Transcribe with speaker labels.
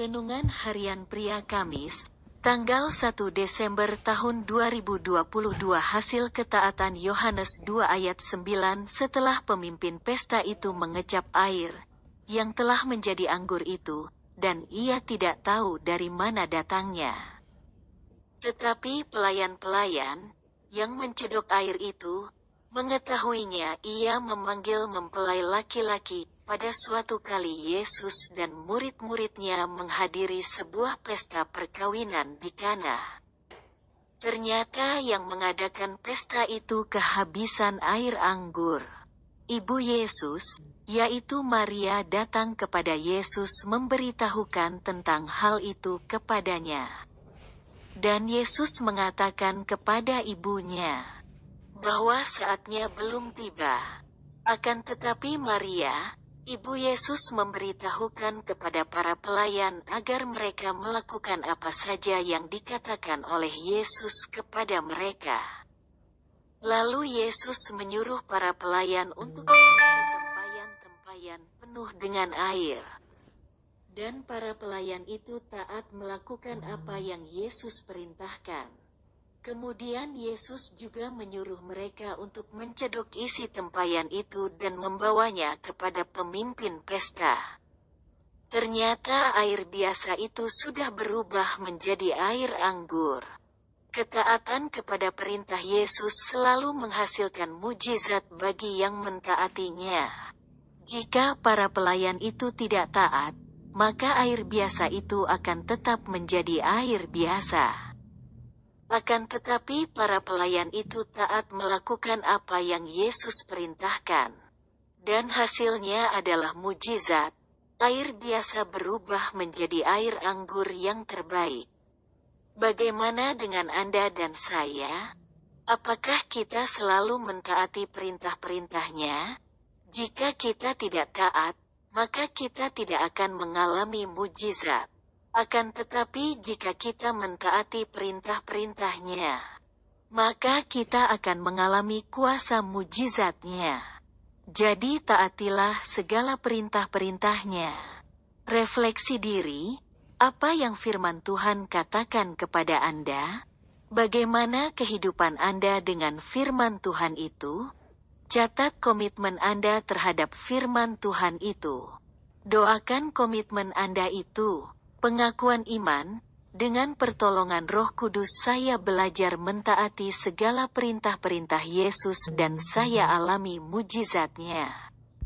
Speaker 1: Renungan Harian Pria Kamis, tanggal 1 Desember tahun 2022 hasil ketaatan Yohanes 2 ayat 9 setelah pemimpin pesta itu mengecap air, yang telah menjadi anggur itu, dan ia tidak tahu dari mana datangnya. Tetapi pelayan-pelayan, yang mencedok air itu, mengetahuinya ia memanggil mempelai laki-laki, pada suatu kali Yesus dan murid-muridnya menghadiri sebuah pesta perkawinan di Kana. Ternyata yang mengadakan pesta itu kehabisan air anggur. Ibu Yesus, yaitu Maria datang kepada Yesus memberitahukan tentang hal itu kepadanya. Dan Yesus mengatakan kepada ibunya bahwa saatnya belum tiba. Akan tetapi Maria, Ibu Yesus memberitahukan kepada para pelayan agar mereka melakukan apa saja yang dikatakan oleh Yesus kepada mereka. Lalu Yesus menyuruh para pelayan untuk mengisi tempayan-tempayan penuh dengan air. Dan para pelayan itu taat melakukan apa yang Yesus perintahkan. Kemudian Yesus juga menyuruh mereka untuk mencedok isi tempayan itu dan membawanya kepada pemimpin pesta. Ternyata air biasa itu sudah berubah menjadi air anggur. Ketaatan kepada perintah Yesus selalu menghasilkan mujizat bagi yang mentaatinya. Jika para pelayan itu tidak taat, maka air biasa itu akan tetap menjadi air biasa. Akan tetapi para pelayan itu taat melakukan apa yang Yesus perintahkan. Dan hasilnya adalah mujizat. Air biasa berubah menjadi air anggur yang terbaik. Bagaimana dengan Anda dan saya? Apakah kita selalu mentaati perintah-perintahnya? Jika kita tidak taat, maka kita tidak akan mengalami mujizat. Akan tetapi jika kita mentaati perintah-perintahnya, maka kita akan mengalami kuasa mujizatnya. Jadi taatilah segala perintah-perintahnya. Refleksi diri, apa yang firman Tuhan katakan kepada Anda? Bagaimana kehidupan Anda dengan firman Tuhan itu? Catat komitmen Anda terhadap firman Tuhan itu. Doakan komitmen Anda itu Pengakuan iman, dengan pertolongan roh kudus saya belajar mentaati segala perintah-perintah Yesus dan saya alami mujizatnya.